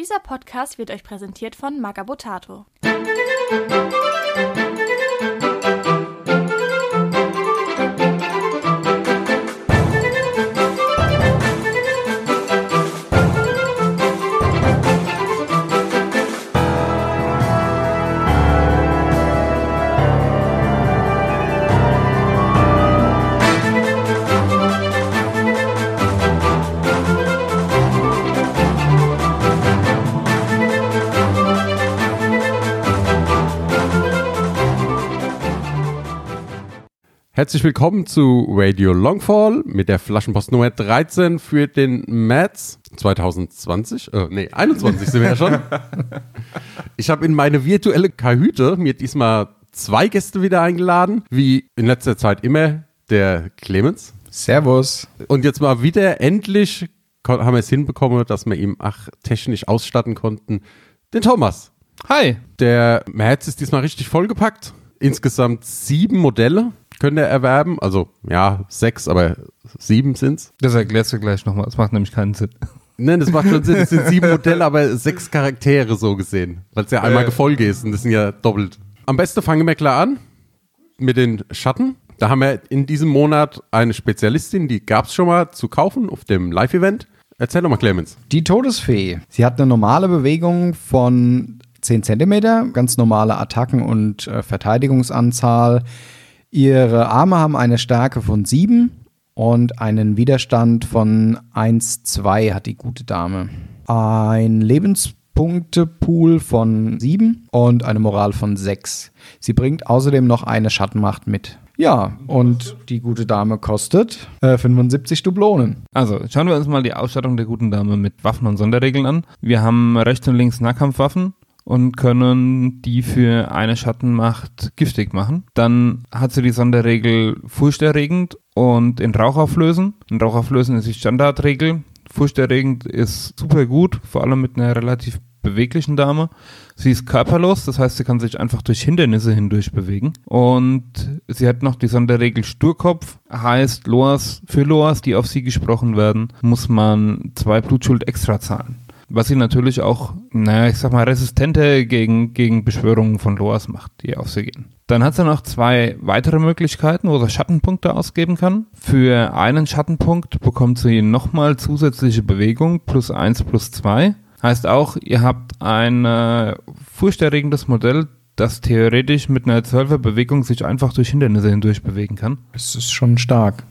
Dieser Podcast wird euch präsentiert von Magabotato. Herzlich willkommen zu Radio Longfall mit der Flaschenpost Nummer 13 für den März 2020. Äh, nee, 21 sind wir ja schon. Ich habe in meine virtuelle Kahüte mir diesmal zwei Gäste wieder eingeladen, wie in letzter Zeit immer der Clemens. Servus. Und jetzt mal wieder endlich haben wir es hinbekommen, dass wir ihm ach technisch ausstatten konnten. Den Thomas. Hi. Der März ist diesmal richtig vollgepackt. Insgesamt sieben Modelle könnt ihr erwerben. Also ja, sechs, aber sieben sind's. Das erklärst du gleich nochmal. Das macht nämlich keinen Sinn. Nein, das macht schon Sinn. Es sind sieben Modelle, aber sechs Charaktere so gesehen. Weil es ja einmal Äh. Gefolge ist und das sind ja doppelt. Am besten fangen wir klar an mit den Schatten. Da haben wir in diesem Monat eine Spezialistin, die gab's schon mal zu kaufen auf dem Live-Event. Erzähl doch mal, Clemens. Die Todesfee. Sie hat eine normale Bewegung von 10 cm, ganz normale Attacken und äh, Verteidigungsanzahl. Ihre Arme haben eine Stärke von 7 und einen Widerstand von 1, 2 hat die gute Dame. Ein Lebenspunktepool von 7 und eine Moral von 6. Sie bringt außerdem noch eine Schattenmacht mit. Ja, und die gute Dame kostet äh, 75 Dublonen. Also, schauen wir uns mal die Ausstattung der guten Dame mit Waffen und Sonderregeln an. Wir haben rechts und links Nahkampfwaffen und können die für eine Schattenmacht giftig machen. Dann hat sie die Sonderregel furchterregend und in Rauch auflösen. In Rauch auflösen ist die Standardregel. Furchterregend ist super gut, vor allem mit einer relativ beweglichen Dame. Sie ist körperlos, das heißt, sie kann sich einfach durch Hindernisse hindurch bewegen. Und sie hat noch die Sonderregel Sturkopf, heißt Loas, für Loas, die auf sie gesprochen werden, muss man zwei Blutschuld extra zahlen. Was sie natürlich auch, naja, ich sag mal, resistenter gegen, gegen Beschwörungen von Loas macht, die auf sie gehen. Dann hat sie noch zwei weitere Möglichkeiten, wo sie Schattenpunkte ausgeben kann. Für einen Schattenpunkt bekommt sie nochmal zusätzliche Bewegung plus eins plus zwei. Heißt auch, ihr habt ein äh, furchterregendes Modell, das theoretisch mit einer 12er Bewegung sich einfach durch Hindernisse hindurch bewegen kann. Das ist schon stark.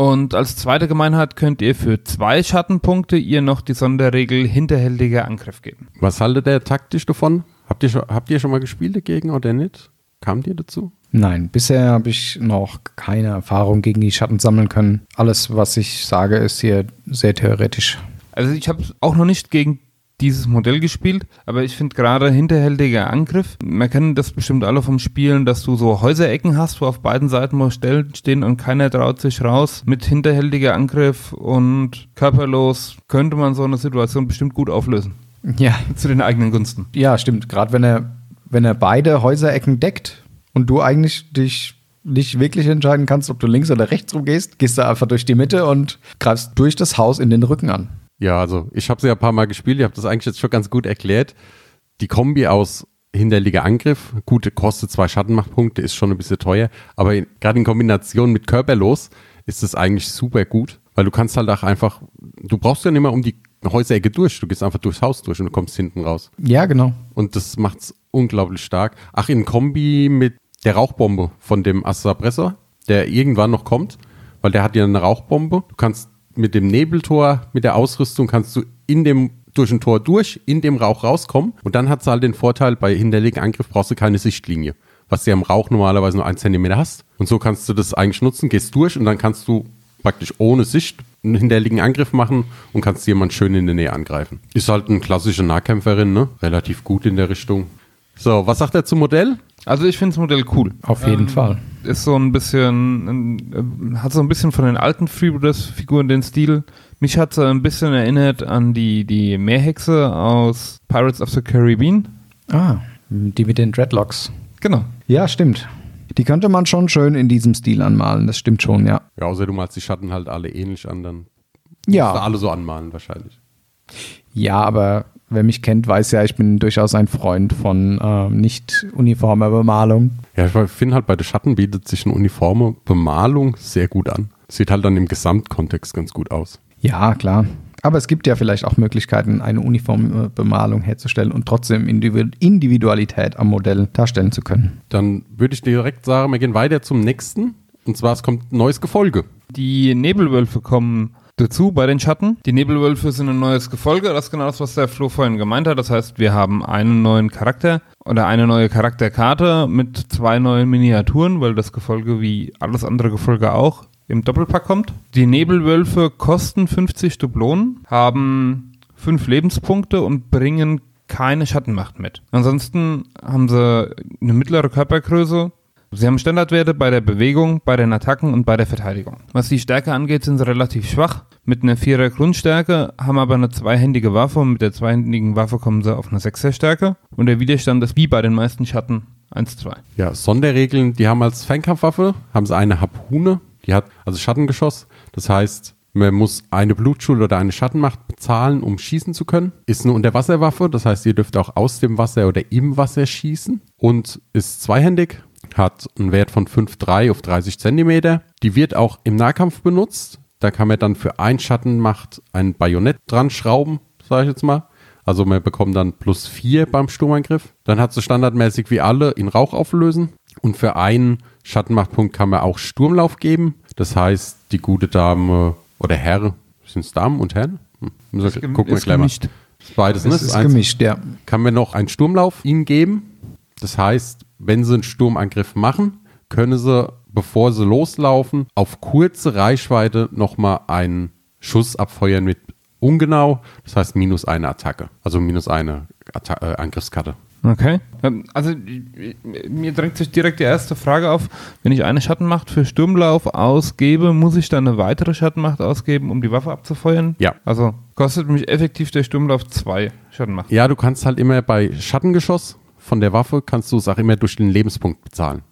Und als zweite Gemeinheit könnt ihr für zwei Schattenpunkte ihr noch die Sonderregel hinterhältiger Angriff geben. Was haltet ihr taktisch davon? Habt ihr, schon, habt ihr schon mal gespielt dagegen oder nicht? Kamt ihr dazu? Nein, bisher habe ich noch keine Erfahrung gegen die Schatten sammeln können. Alles, was ich sage, ist hier sehr theoretisch. Also ich habe auch noch nicht gegen dieses Modell gespielt, aber ich finde gerade hinterhältiger Angriff, man kennt das bestimmt alle vom Spielen, dass du so Häuserecken hast, wo auf beiden Seiten mal Stellen stehen und keiner traut sich raus. Mit hinterhältiger Angriff und körperlos könnte man so eine Situation bestimmt gut auflösen. Ja, Zu den eigenen Gunsten. ja, stimmt. Gerade wenn er, wenn er beide Häuserecken deckt und du eigentlich dich nicht wirklich entscheiden kannst, ob du links oder rechts rumgehst, gehst du einfach durch die Mitte und greifst durch das Haus in den Rücken an. Ja, also ich habe sie ja ein paar Mal gespielt, ich habe das eigentlich jetzt schon ganz gut erklärt. Die Kombi aus hinterliger Angriff, gut, kostet zwei Schattenmachtpunkte, ist schon ein bisschen teuer, aber gerade in Kombination mit körperlos ist es eigentlich super gut, weil du kannst halt auch einfach, du brauchst ja nicht mehr um die Häuserecke durch, du gehst einfach durchs Haus durch und du kommst hinten raus. Ja, genau. Und das macht's unglaublich stark. Ach, in Kombi mit der Rauchbombe von dem Assapressor, der irgendwann noch kommt, weil der hat ja eine Rauchbombe. Du kannst mit dem Nebeltor, mit der Ausrüstung, kannst du in dem, durch ein Tor durch, in dem Rauch rauskommen. Und dann hat's halt den Vorteil, bei hinterlegten Angriff brauchst du keine Sichtlinie. Was du ja im Rauch normalerweise nur ein Zentimeter hast. Und so kannst du das eigentlich nutzen, gehst durch und dann kannst du praktisch ohne Sicht einen hinterliegenden Angriff machen und kannst jemand schön in der Nähe angreifen. Ist halt eine klassische Nahkämpferin, ne? Relativ gut in der Richtung. So, was sagt er zum Modell? Also ich finde das Modell cool. Auf jeden Fall. Ist so ein bisschen, äh, hat so ein bisschen von den alten Freebooters-Figuren den Stil. Mich hat sie ein bisschen erinnert an die, die Meerhexe aus Pirates of the Caribbean. Ah, die mit den Dreadlocks. Genau. Ja, stimmt. Die könnte man schon schön in diesem Stil anmalen, das stimmt schon, ja. Ja, außer du malst die Schatten halt alle ähnlich an, dann musst du Ja, alle so anmalen wahrscheinlich. Ja, aber wer mich kennt, weiß ja, ich bin durchaus ein Freund von äh, nicht uniformer Bemalung. Ja, ich finde halt bei der Schatten bietet sich eine uniforme Bemalung sehr gut an. Sieht halt dann im Gesamtkontext ganz gut aus. Ja, klar. Aber es gibt ja vielleicht auch Möglichkeiten, eine uniforme Bemalung herzustellen und trotzdem Individualität am Modell darstellen zu können. Dann würde ich direkt sagen, wir gehen weiter zum nächsten. Und zwar, es kommt ein neues Gefolge. Die Nebelwölfe kommen dazu bei den Schatten. Die Nebelwölfe sind ein neues Gefolge. Das ist genau das, was der Flo vorhin gemeint hat. Das heißt, wir haben einen neuen Charakter oder eine neue Charakterkarte mit zwei neuen Miniaturen, weil das Gefolge wie alles andere Gefolge auch im Doppelpack kommt. Die Nebelwölfe kosten 50 Dublonen, haben 5 Lebenspunkte und bringen keine Schattenmacht mit. Ansonsten haben sie eine mittlere Körpergröße. Sie haben Standardwerte bei der Bewegung, bei den Attacken und bei der Verteidigung. Was die Stärke angeht, sind sie relativ schwach. Mit einer 4er Grundstärke, haben aber eine zweihändige Waffe und mit der zweihändigen Waffe kommen sie auf eine 6er Stärke. Und der Widerstand ist wie bei den meisten Schatten 1-2. Ja, Sonderregeln, die haben als Fernkampfwaffe, haben sie eine Harpune, die hat also Schattengeschoss. Das heißt, man muss eine Blutschule oder eine Schattenmacht bezahlen, um schießen zu können. Ist eine Unterwasserwaffe, das heißt, ihr dürft auch aus dem Wasser oder im Wasser schießen. Und ist zweihändig, hat einen Wert von 5,3 auf 30 Zentimeter. Die wird auch im Nahkampf benutzt. Da kann man dann für ein Schattenmacht ein Bajonett dran schrauben, sage ich jetzt mal. Also man bekommt dann plus 4 beim Sturmangriff. Dann hat sie standardmäßig wie alle in Rauch auflösen. Und für einen Schattenmachtpunkt kann man auch Sturmlauf geben. Das heißt, die gute Dame oder Herr, sind es Damen und Herren? Hm, wir- gucken wir gleich mal. Beides, ne? Es ist Eins- gemischt, ja. kann mir noch einen Sturmlauf ihnen geben. Das heißt, wenn sie einen Sturmangriff machen, können sie, bevor sie loslaufen, auf kurze Reichweite nochmal einen Schuss abfeuern mit ungenau. Das heißt, minus eine Attacke. Also minus eine Atta äh, Angriffskarte. Okay. Ähm, Also mir drängt sich direkt die erste Frage auf. Wenn ich eine Schattenmacht für Sturmlauf ausgebe, muss ich dann eine weitere Schattenmacht ausgeben, um die Waffe abzufeuern? Ja. Also kostet mich effektiv der Sturmlauf zwei Schattenmacht. Ja, du kannst halt immer bei Schattengeschoss von der Waffe, kannst du es auch immer durch den Lebenspunkt bezahlen.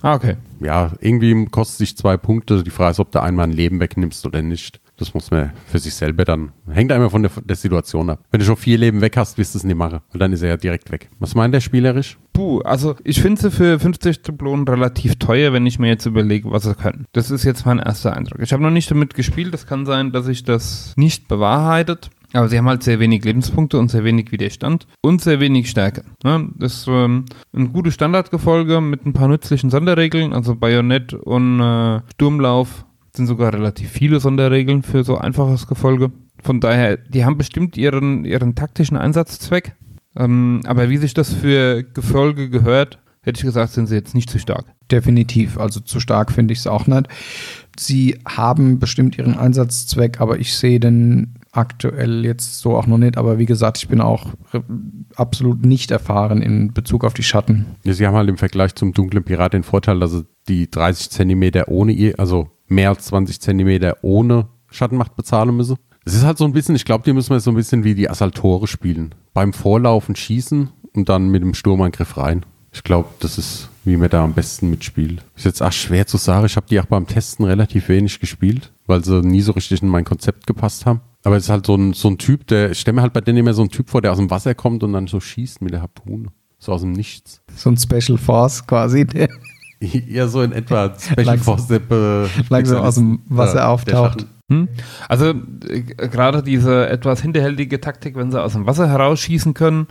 Ah, okay. Ja, irgendwie kostet sich zwei Punkte. Die Frage ist, ob du einmal ein Leben wegnimmst oder nicht. Das muss man für sich selber dann. Hängt einmal von der, der Situation ab. Wenn du schon vier Leben weg hast, wirst du es nicht machen. Und dann ist er ja direkt weg. Was meint der spielerisch? Puh, also ich finde sie für 50 Dublonen relativ teuer, wenn ich mir jetzt überlege, was sie können. Das ist jetzt mein erster Eindruck. Ich habe noch nicht damit gespielt. Es kann sein, dass sich das nicht bewahrheitet. Aber sie haben halt sehr wenig Lebenspunkte und sehr wenig Widerstand und sehr wenig Stärke. Ne? Das ist ähm, ein gutes Standardgefolge mit ein paar nützlichen Sonderregeln. Also Bajonett und äh, Sturmlauf sind sogar relativ viele Sonderregeln für so einfaches Gefolge. Von daher, die haben bestimmt ihren, ihren taktischen Einsatzzweck. Ähm, aber wie sich das für Gefolge gehört, hätte ich gesagt, sind sie jetzt nicht zu stark. Definitiv. Also zu stark finde ich es auch nicht. Sie haben bestimmt ihren Einsatzzweck, aber ich sehe den aktuell jetzt so auch noch nicht. Aber wie gesagt, ich bin auch absolut nicht erfahren in Bezug auf die Schatten. Ja, sie haben halt im Vergleich zum dunklen Pirat den Vorteil, dass sie die 30 Zentimeter ohne ihr, also mehr als 20 Zentimeter ohne Schattenmacht bezahlen müssen. Es ist halt so ein bisschen, ich glaube, die müssen wir so ein bisschen wie die Assaltore spielen. Beim Vorlaufen schießen und dann mit dem Sturmangriff rein. Ich glaube, das ist, wie man da am besten mitspielt. Ist jetzt auch schwer zu sagen. Ich habe die auch beim Testen relativ wenig gespielt, weil sie nie so richtig in mein Konzept gepasst haben. Aber es ist halt so ein, so ein Typ, der, ich stelle mir halt bei denen immer so einen Typ vor, der aus dem Wasser kommt und dann so schießt mit der Harpune. So aus dem Nichts. So ein Special Force quasi, Ja, so in etwa Special Langsam- Force äh, langsam aus dem Wasser der auftaucht. Hm? Also äh, gerade diese etwas hinterhältige Taktik, wenn sie aus dem Wasser herausschießen können,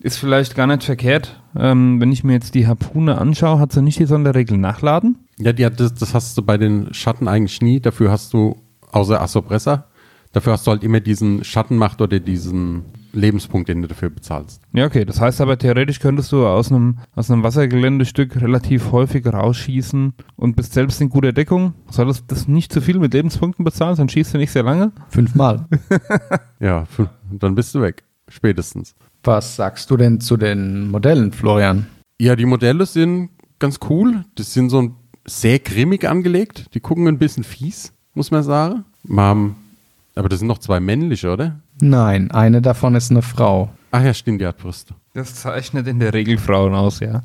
ist vielleicht gar nicht verkehrt. Ähm, wenn ich mir jetzt die Harpune anschaue, hat sie nicht die Sonderregel nachladen. Ja, die hat, das, das hast du bei den Schatten eigentlich nie. Dafür hast du, außer Assopressa, dafür hast du halt immer diesen Schattenmacht oder diesen Lebenspunkt, den du dafür bezahlst. Ja, okay. Das heißt aber, theoretisch könntest du aus einem, aus einem Wassergeländestück relativ häufig rausschießen und bist selbst in guter Deckung. Solltest das nicht zu viel mit Lebenspunkten bezahlen, dann schießt du nicht sehr lange. Fünfmal. Ja, dann bist du weg. Spätestens. Was sagst du denn zu den Modellen, Florian? Ja, die Modelle sind ganz cool. Das sind so ein sehr grimmig angelegt. Die gucken ein bisschen fies, muss man sagen. Mam, aber das sind noch zwei männliche, oder? Nein, eine davon ist eine Frau. Ach ja, stimmt, die hat Brüste. Das zeichnet in der Regel Frauen aus, ja.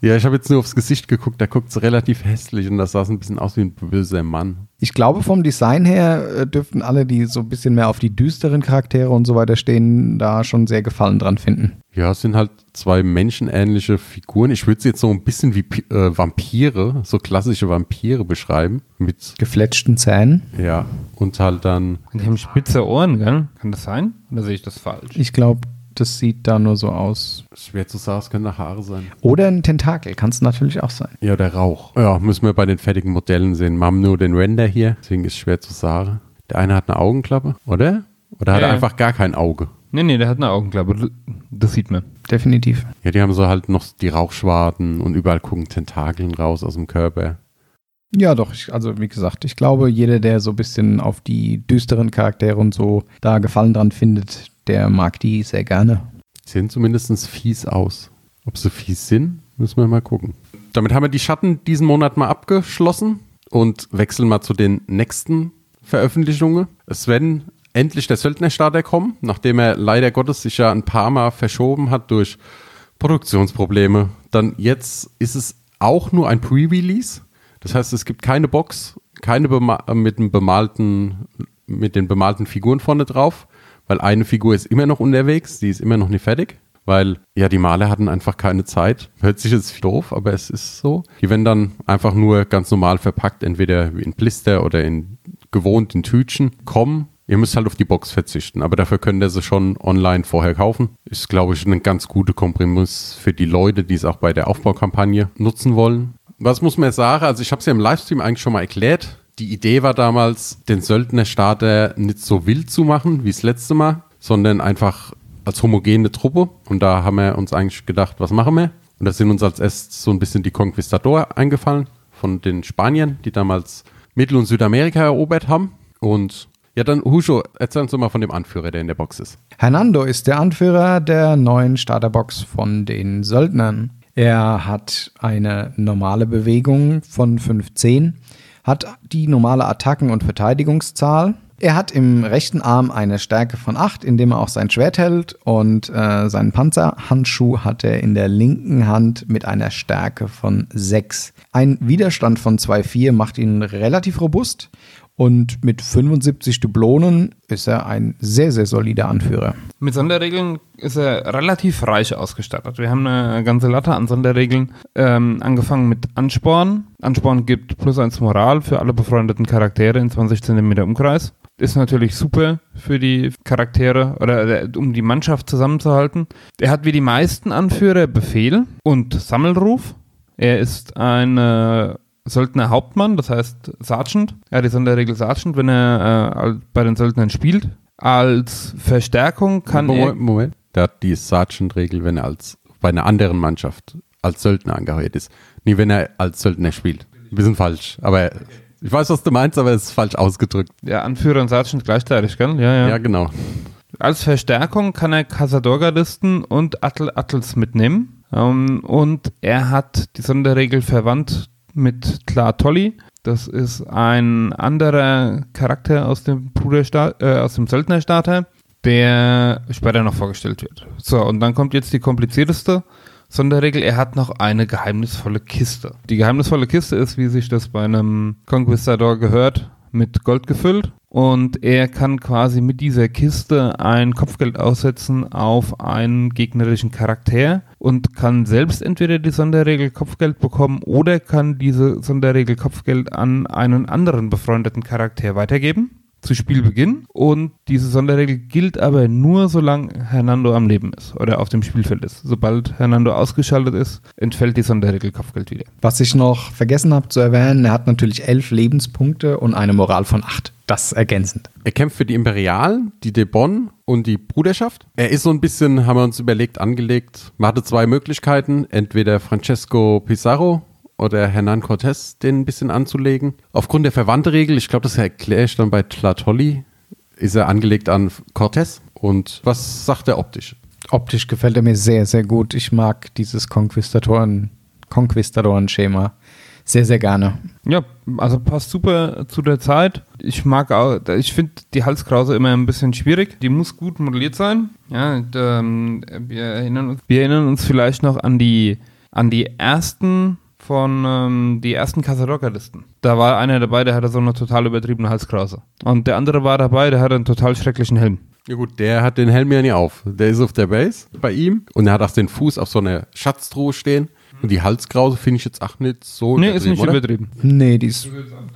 Ja, ich habe jetzt nur aufs Gesicht geguckt, da guckt es relativ hässlich und das sah so ein bisschen aus wie ein böser Mann. Ich glaube, vom Design her äh, dürften alle, die so ein bisschen mehr auf die düsteren Charaktere und so weiter stehen, da schon sehr Gefallen dran finden. Ja, es sind halt zwei menschenähnliche Figuren. Ich würde sie jetzt so ein bisschen wie äh, Vampire, so klassische Vampire beschreiben. Mit, Gefletschten Zähnen. ja, und halt dann, Und die haben spitze Ohren, gell? Kann das sein? Oder sehe ich das falsch? Ich glaube, das sieht da nur so aus. schwer zu sagen, es können auch Haare sein. Oder ein Tentakel, kann es natürlich auch sein. Ja, der Rauch. Ja, müssen wir bei den fertigen Modellen sehen. Wir haben nur den Render hier, deswegen ist es schwer zu sagen. Der eine hat eine Augenklappe, oder? Oder hat Ja, er ja. einfach gar kein Auge? Nee, nee, der hat eine Augenklappe. Das sieht man. Definitiv. Ja, die haben so halt noch die Rauchschwaden und überall gucken Tentakeln raus aus dem Körper. Ja, doch. Ich, also, wie gesagt, ich glaube, jeder, der so ein bisschen auf die düsteren Charaktere und so da Gefallen dran findet, der mag die sehr gerne. Sehen zumindest fies aus. Ob sie fies sind, müssen wir mal gucken. Damit haben wir die Schatten diesen Monat mal abgeschlossen und wechseln mal zu den nächsten Veröffentlichungen. Werden endlich der Söldnerstarter kommen, nachdem er leider Gottes sich ja ein paar Mal verschoben hat durch Produktionsprobleme. Dann jetzt ist es auch nur ein Pre-Release. Das heißt, es gibt keine Box, keine bema mit, dem bemalten, mit den bemalten Figuren vorne drauf, weil eine Figur ist immer noch unterwegs, die ist immer noch nicht fertig, weil ja die Maler hatten einfach keine Zeit. Hört sich jetzt doof, aber es ist so. Die werden dann einfach nur ganz normal verpackt, entweder in Blister oder in gewohnt in Tütchen kommen. Ihr müsst halt auf die Box verzichten, aber dafür könnt ihr sie schon online vorher kaufen. Ist, glaube ich, ein ganz guter Kompromiss für die Leute, die es auch bei der Aufbaukampagne nutzen wollen. Was muss man jetzt sagen? Also ich habe es ja im Livestream eigentlich schon mal erklärt. Die Idee war damals, den Söldnerstarter nicht so wild zu machen wie das letzte Mal, sondern einfach als homogene Truppe. Und da haben wir uns eigentlich gedacht, was machen wir? Und da sind uns als erstes so ein bisschen die Conquistador eingefallen von den Spaniern, die damals Mittel- und Südamerika erobert haben. Und ja, dann Husho, erzähl uns doch mal von dem Anführer, der in der Box ist. Hernando ist der Anführer der neuen Starterbox von den Söldnern. Er hat eine normale Bewegung von 15, hat die normale Attacken- und Verteidigungszahl. Er hat im rechten Arm eine Stärke von 8, indem er auch sein Schwert hält und äh, seinen Panzerhandschuh hat er in der linken Hand mit einer Stärke von 6. Ein Widerstand von 2,4 macht ihn relativ robust und mit 75 Dublonen ist er ein sehr, sehr solider Anführer. Mit Sonderregeln ist er relativ reich ausgestattet. Wir haben eine ganze Latte an Sonderregeln, ähm, angefangen mit Ansporn. Ansporn gibt plus eins Moral für alle befreundeten Charaktere in 20 cm Umkreis. Ist natürlich super für die Charaktere oder äh, um die Mannschaft zusammenzuhalten. Er hat wie die meisten Anführer Befehl und Sammelruf. Er ist ein äh, Söldner Hauptmann, das heißt Sergeant. Er hat die Sonderregel Sergeant, wenn er äh, bei den Söldnern spielt. Als Verstärkung kann er. Moment, Moment. Der hat die Sergeant-Regel, wenn er als bei einer anderen Mannschaft als Söldner engagiert ist. Nie, wenn er als Söldner spielt. Ein bisschen falsch. Aber ich weiß, was du meinst, aber es ist falsch ausgedrückt. Ja, Anführer und Sergeant gleichzeitig, gell? Ja, ja. Ja, genau. Als Verstärkung kann er Casador-Gardisten und Attel Attles mitnehmen. Ähm, und er hat die Sonderregel verwandt mit Tlatolli. Das ist ein anderer Charakter aus dem Brudersta äh, aus dem Söldnerstarter, der später noch vorgestellt wird. So, und dann kommt jetzt die komplizierteste Sonderregel. Er hat noch eine geheimnisvolle Kiste. Die geheimnisvolle Kiste ist, wie sich das bei einem Conquistador gehört, mit Gold gefüllt. Und er kann quasi mit dieser Kiste ein Kopfgeld aussetzen auf einen gegnerischen Charakter und kann selbst entweder die Sonderregel Kopfgeld bekommen oder kann diese Sonderregel Kopfgeld an einen anderen befreundeten Charakter weitergeben zu Spielbeginn. Und diese Sonderregel gilt aber nur, solange Hernando am Leben ist oder auf dem Spielfeld ist. Sobald Hernando ausgeschaltet ist, entfällt die Sonderregel Kopfgeld wieder. Was ich noch vergessen habe zu erwähnen, er hat natürlich elf Lebenspunkte und eine Moral von acht. Das ergänzend. Er kämpft für die Imperialen, die Debon und die Bruderschaft. Er ist so ein bisschen, haben wir uns überlegt, angelegt. Man hatte zwei Möglichkeiten. Entweder Francesco Pizarro oder Hernan Cortés den ein bisschen anzulegen. Aufgrund der Verwandte-Regel, ich glaube, das erkläre ich dann bei Tlatolli, ist er angelegt an Cortés. Und was sagt er optisch? Optisch gefällt er mir sehr, sehr gut. Ich mag dieses Konquistadoren, Konquistadoren-Schema Sehr, sehr gerne. Ja, also passt super zu der Zeit. Ich mag auch, ich finde die Halskrause immer ein bisschen schwierig. Die muss gut modelliert sein. Ja, und, ähm, wir, erinnern uns, wir erinnern uns vielleicht noch an die, an die ersten von ähm, die ersten Casarocker-Listen. Da war einer dabei, der hatte so eine total übertriebene Halskrause. Und der andere war dabei, der hatte einen total schrecklichen Helm. Ja gut, der hat den Helm ja nie auf. Der ist auf der Base bei ihm und er hat auch den Fuß auf so einer Schatztruhe stehen. Und die Halskrause finde ich jetzt auch nicht so Nee, ist nicht oder? übertrieben. Nee, die ist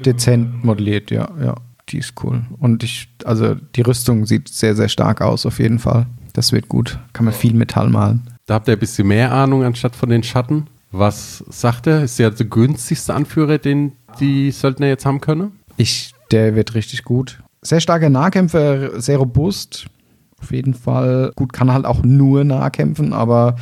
dezent modelliert, ja, ja. Die ist cool. Und ich, also die Rüstung sieht sehr, sehr stark aus, auf jeden Fall. Das wird gut. Kann man viel Metall malen. Da habt ihr ein bisschen mehr Ahnung anstatt von den Schatten. Was sagt er? Ist der der günstigste Anführer, den die Söldner jetzt haben können? Ich, der wird richtig gut. Sehr starker Nahkämpfer, sehr robust. Auf jeden Fall. Gut, kann halt auch nur Nahkämpfen, aber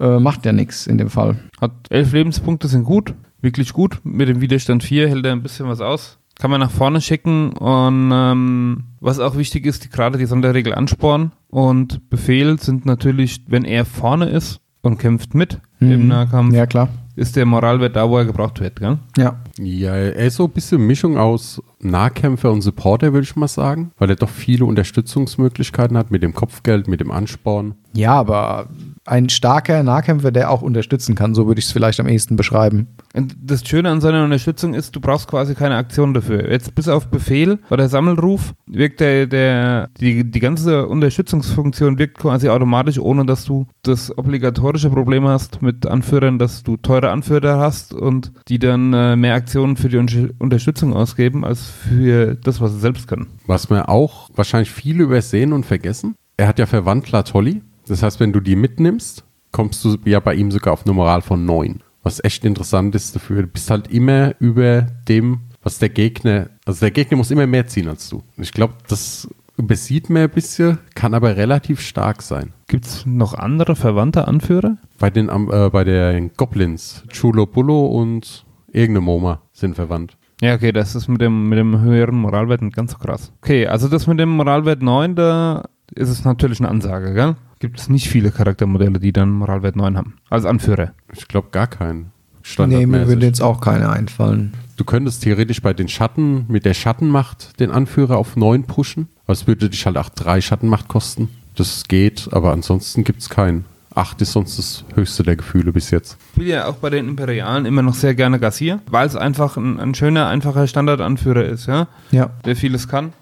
äh, macht ja nichts in dem Fall. Hat elf Lebenspunkte, sind gut, wirklich gut. Mit dem Widerstand 4 hält er ein bisschen was aus. Kann man nach vorne schicken und ähm, was auch wichtig ist, die, gerade die Sonderregel Ansporn und Befehl sind natürlich, wenn er vorne ist und kämpft mit im Nahkampf, Mhm. Ja, klar. ist der Moralwert da, wo er gebraucht wird. Gell? Ja. Ja, er ist so ein bisschen Mischung aus Nahkämpfer und Supporter, würde ich mal sagen. Weil er doch viele Unterstützungsmöglichkeiten hat mit dem Kopfgeld, mit dem Ansporn. Ja, aber ein starker Nahkämpfer, der auch unterstützen kann, so würde ich es vielleicht am ehesten beschreiben. Und das Schöne an seiner Unterstützung ist, du brauchst quasi keine Aktion dafür. Jetzt bis auf Befehl oder Sammelruf wirkt der, der die, die ganze Unterstützungsfunktion wirkt quasi automatisch, ohne dass du das obligatorische Problem hast mit Anführern, dass du teure Anführer hast und die dann äh, mehr Aktionen für die Un Unterstützung ausgeben, als für das, was sie selbst können. Was wir auch wahrscheinlich viele übersehen und vergessen. Er hat ja Verwandler Tolly. Das heißt, wenn du die mitnimmst, kommst du ja bei ihm sogar auf eine Moral von 9. Was echt interessant ist dafür. Du bist halt immer über dem, was der Gegner, also der Gegner muss immer mehr ziehen als du. Ich glaube, das übersieht man ein bisschen, kann aber relativ stark sein. Gibt es noch andere verwandte Anführer? Bei den, äh, bei den Goblins, Chulo Bullo und irgendeine Moma sind verwandt. Ja, okay, das ist mit dem, mit dem höheren Moralwert nicht ganz so krass. Okay, also das mit dem Moralwert 9, da ist es natürlich eine Ansage, gell? Gibt es nicht viele Charaktermodelle, die dann Moralwert 9 haben. Als Anführer. Ich glaube gar keinen. Nee, mir würde jetzt auch keine einfallen. Du könntest theoretisch bei den Schatten mit der Schattenmacht den Anführer auf 9 pushen. Aber es würde dich halt auch drei Schattenmacht kosten. Das geht, aber ansonsten gibt es keinen. 8 ist sonst das höchste der Gefühle bis jetzt. Ich spiele ja auch bei den Imperialen immer noch sehr gerne Gassier, weil es einfach ein, ein schöner, einfacher Standardanführer ist, ja? Ja. Der vieles kann.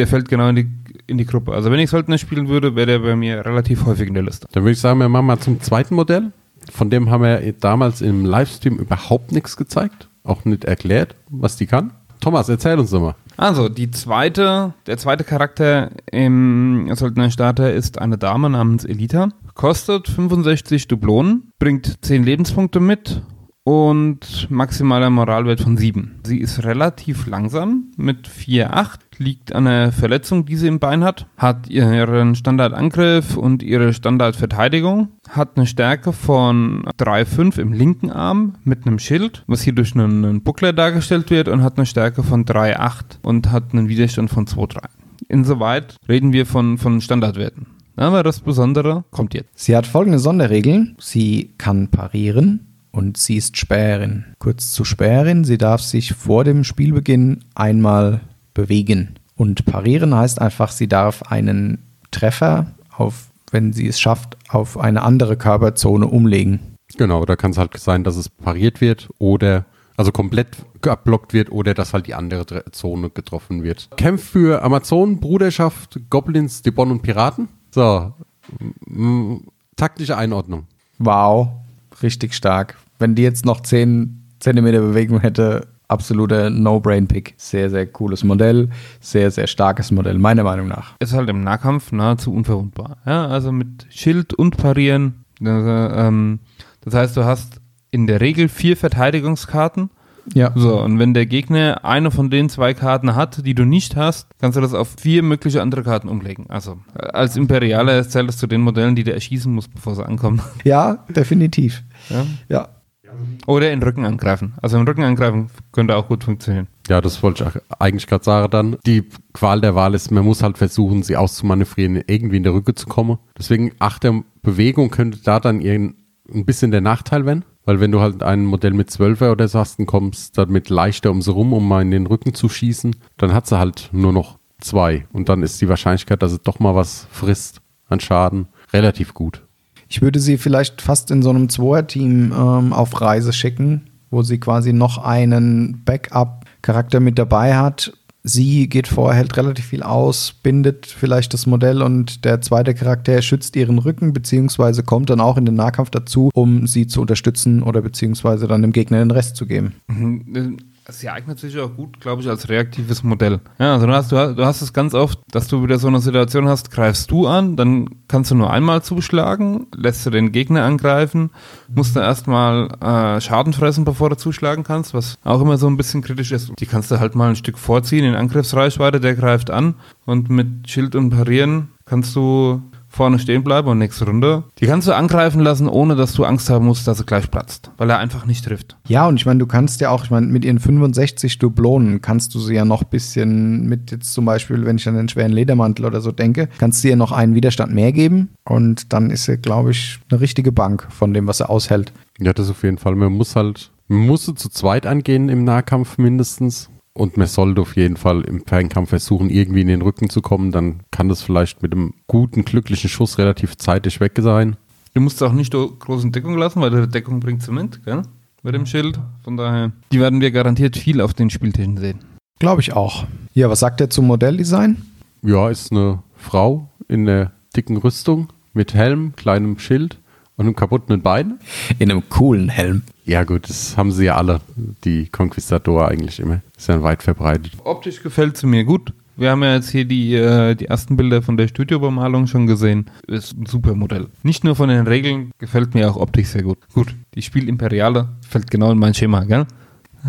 Der fällt genau in die, in die Gruppe. Also wenn ich Söldner spielen würde, wäre der bei mir relativ häufig in der Liste. Dann würde ich sagen, wir machen mal zum zweiten Modell. Von dem haben wir damals im Livestream überhaupt nichts gezeigt. Auch nicht erklärt, was die kann. Thomas, erzähl uns doch mal. Also, die zweite, der zweite Charakter im Söldnerstarter ist eine Dame namens Elita. Kostet 65 Dublonen, bringt 10 Lebenspunkte mit und maximaler Moralwert von 7. Sie ist relativ langsam mit 4,8, liegt an einer Verletzung, die sie im Bein hat, hat ihren Standardangriff und ihre Standardverteidigung, hat eine Stärke von 3,5 im linken Arm mit einem Schild, was hier durch einen, einen Buckler dargestellt wird und hat eine Stärke von 3,8 und hat einen Widerstand von 2,3. Insoweit reden wir von, von Standardwerten. Aber das Besondere kommt jetzt. Sie hat folgende Sonderregeln. Sie kann parieren und sie ist Späherin. Kurz zu Späherin, sie darf sich vor dem Spielbeginn einmal bewegen. Und parieren heißt einfach, sie darf einen Treffer auf, wenn sie es schafft, auf eine andere Körperzone umlegen. Genau, da kann es halt sein, dass es pariert wird oder also komplett abblockt wird oder dass halt die andere Zone getroffen wird. Kämpft für Amazonen, Bruderschaft, Goblins, Debon und Piraten. So, taktische Einordnung. Wow, richtig stark. Wenn die jetzt noch 10 Zentimeter Bewegung hätte, absoluter No-Brain-Pick. Sehr, sehr cooles Modell. Sehr, sehr starkes Modell, meiner Meinung nach. Ist halt im Nahkampf nahezu unverwundbar. Ja, also mit Schild und Parieren. Das, äh, ähm, das heißt, du hast in der Regel vier Verteidigungskarten. Ja. So, und wenn der Gegner eine von den zwei Karten hat, die du nicht hast, kannst du das auf vier mögliche andere Karten umlegen. Also als Imperialer zählt es zu den Modellen, die du erschießen musst, bevor sie ankommen. Ja, definitiv. Ja? Ja. Oder in Rücken angreifen. Also im Rücken angreifen könnte auch gut funktionieren. Ja, das wollte ich eigentlich gerade sagen dann. Die Qual der Wahl ist, man muss halt versuchen, sie auszumanövrieren, irgendwie in der Rücke zu kommen. Deswegen achte Bewegung könnte da dann ein bisschen der Nachteil werden. Weil wenn du halt ein Modell mit 12er oder so hast, dann kommst damit leichter um sie rum, um mal in den Rücken zu schießen, dann hat sie halt nur noch zwei. Und dann ist die Wahrscheinlichkeit, dass es doch mal was frisst an Schaden, relativ gut. Ich würde sie vielleicht fast in so einem Zweier-Team ähm, auf Reise schicken, wo sie quasi noch einen Backup-Charakter mit dabei hat. Sie geht vor, hält relativ viel aus, bindet vielleicht das Modell und der zweite Charakter schützt ihren Rücken, beziehungsweise kommt dann auch in den Nahkampf dazu, um sie zu unterstützen oder beziehungsweise dann dem Gegner den Rest zu geben. Sie eignet sich auch gut, glaube ich, als reaktives Modell. Ja, also du hast, du, hast, du hast es ganz oft, dass du wieder so eine Situation hast, greifst du an, dann kannst du nur einmal zuschlagen, lässt du den Gegner angreifen, musst du erstmal äh, Schaden fressen, bevor du zuschlagen kannst, was auch immer so ein bisschen kritisch ist. Die kannst du halt mal ein Stück vorziehen in Angriffsreichweite, der greift an und mit Schild und Parieren kannst du vorne stehen bleiben und nächste Runde. Die kannst du angreifen lassen, ohne dass du Angst haben musst, dass er gleich platzt, weil er einfach nicht trifft. Ja, und ich meine, du kannst ja auch, ich meine, mit ihren 65 Dublonen kannst du sie ja noch ein bisschen mit jetzt zum Beispiel, wenn ich an den schweren Ledermantel oder so denke, kannst du ihr noch einen Widerstand mehr geben und dann ist sie, glaube ich, eine richtige Bank von dem, was er aushält. Ja, das auf jeden Fall. Man muss halt, man muss sie zu zweit angehen im Nahkampf mindestens. Und man sollte auf jeden Fall im Fernkampf versuchen, irgendwie in den Rücken zu kommen. Dann kann das vielleicht mit einem guten, glücklichen Schuss relativ zeitig weg sein. Du musst auch nicht so großen Deckung lassen, weil die Deckung bringt Zement, gell? Mit dem Schild. Von daher, die werden wir garantiert viel auf den Spieltischen sehen. Glaube ich auch. Ja, was sagt er zum Modelldesign? Ja, ist eine Frau in der dicken Rüstung mit Helm, kleinem Schild und einem kaputten Bein. In einem coolen Helm. Ja, gut, das haben sie ja alle, die Conquistador eigentlich immer. Ist ja weit verbreitet. Optisch gefällt sie mir gut. Wir haben ja jetzt hier die, äh, die ersten Bilder von der Studiobemalung schon gesehen. Ist ein super Modell. Nicht nur von den Regeln, gefällt mir auch optisch sehr gut. Gut, die Spielimperiale fällt genau in mein Schema, gell?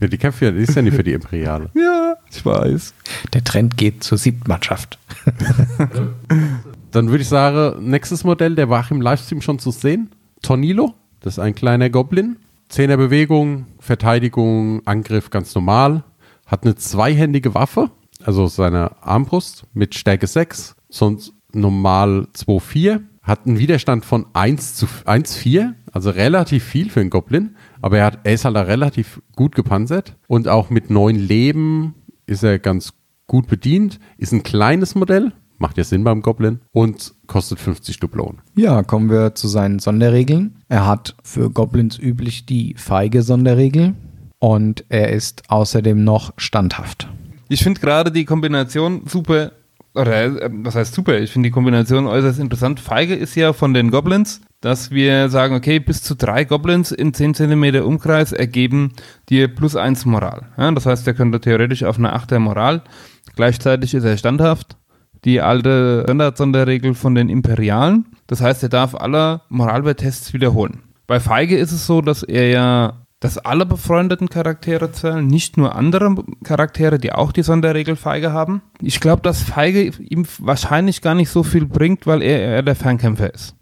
Ja, die kämpft ja, die ist ja nicht für die Imperiale. Ja, ich weiß. Der Trend geht zur Siebtmannschaft. Dann würde ich sagen, nächstes Modell, der war im Livestream schon zu sehen. Tornilo, das ist ein kleiner Goblin. Zehner Bewegung, Verteidigung, Angriff ganz normal. Hat eine zweihändige Waffe, also seine Armbrust mit Stärke 6, sonst normal 2-4. Hat einen Widerstand von 1 zu 1-4, also relativ viel für einen Goblin. Aber er, hat, er ist halt relativ gut gepanzert. Und auch mit neun Leben ist er ganz gut bedient. Ist ein kleines Modell, macht ja Sinn beim Goblin. Und kostet 50 Dublonen. Ja, kommen wir zu seinen Sonderregeln. Er hat für Goblins üblich die feige Sonderregel und er ist außerdem noch standhaft. Ich finde gerade die Kombination super, oder äh, was heißt super? Ich finde die Kombination äußerst interessant. Feige ist ja von den Goblins, dass wir sagen, okay, bis zu drei Goblins in 10 cm Umkreis ergeben dir plus eins Moral. Ja, das heißt, er könnte theoretisch auf eine 8er Moral. Gleichzeitig ist er standhaft die alte Standard-Sonderregel von den Imperialen. Das heißt, er darf alle Moralwerttests wiederholen. Bei Feige ist es so, dass er ja, dass alle befreundeten Charaktere zählen, nicht nur andere Charaktere, die auch die Sonderregel Feige haben. Ich glaube, dass Feige ihm wahrscheinlich gar nicht so viel bringt, weil er, er der Fernkämpfer ist.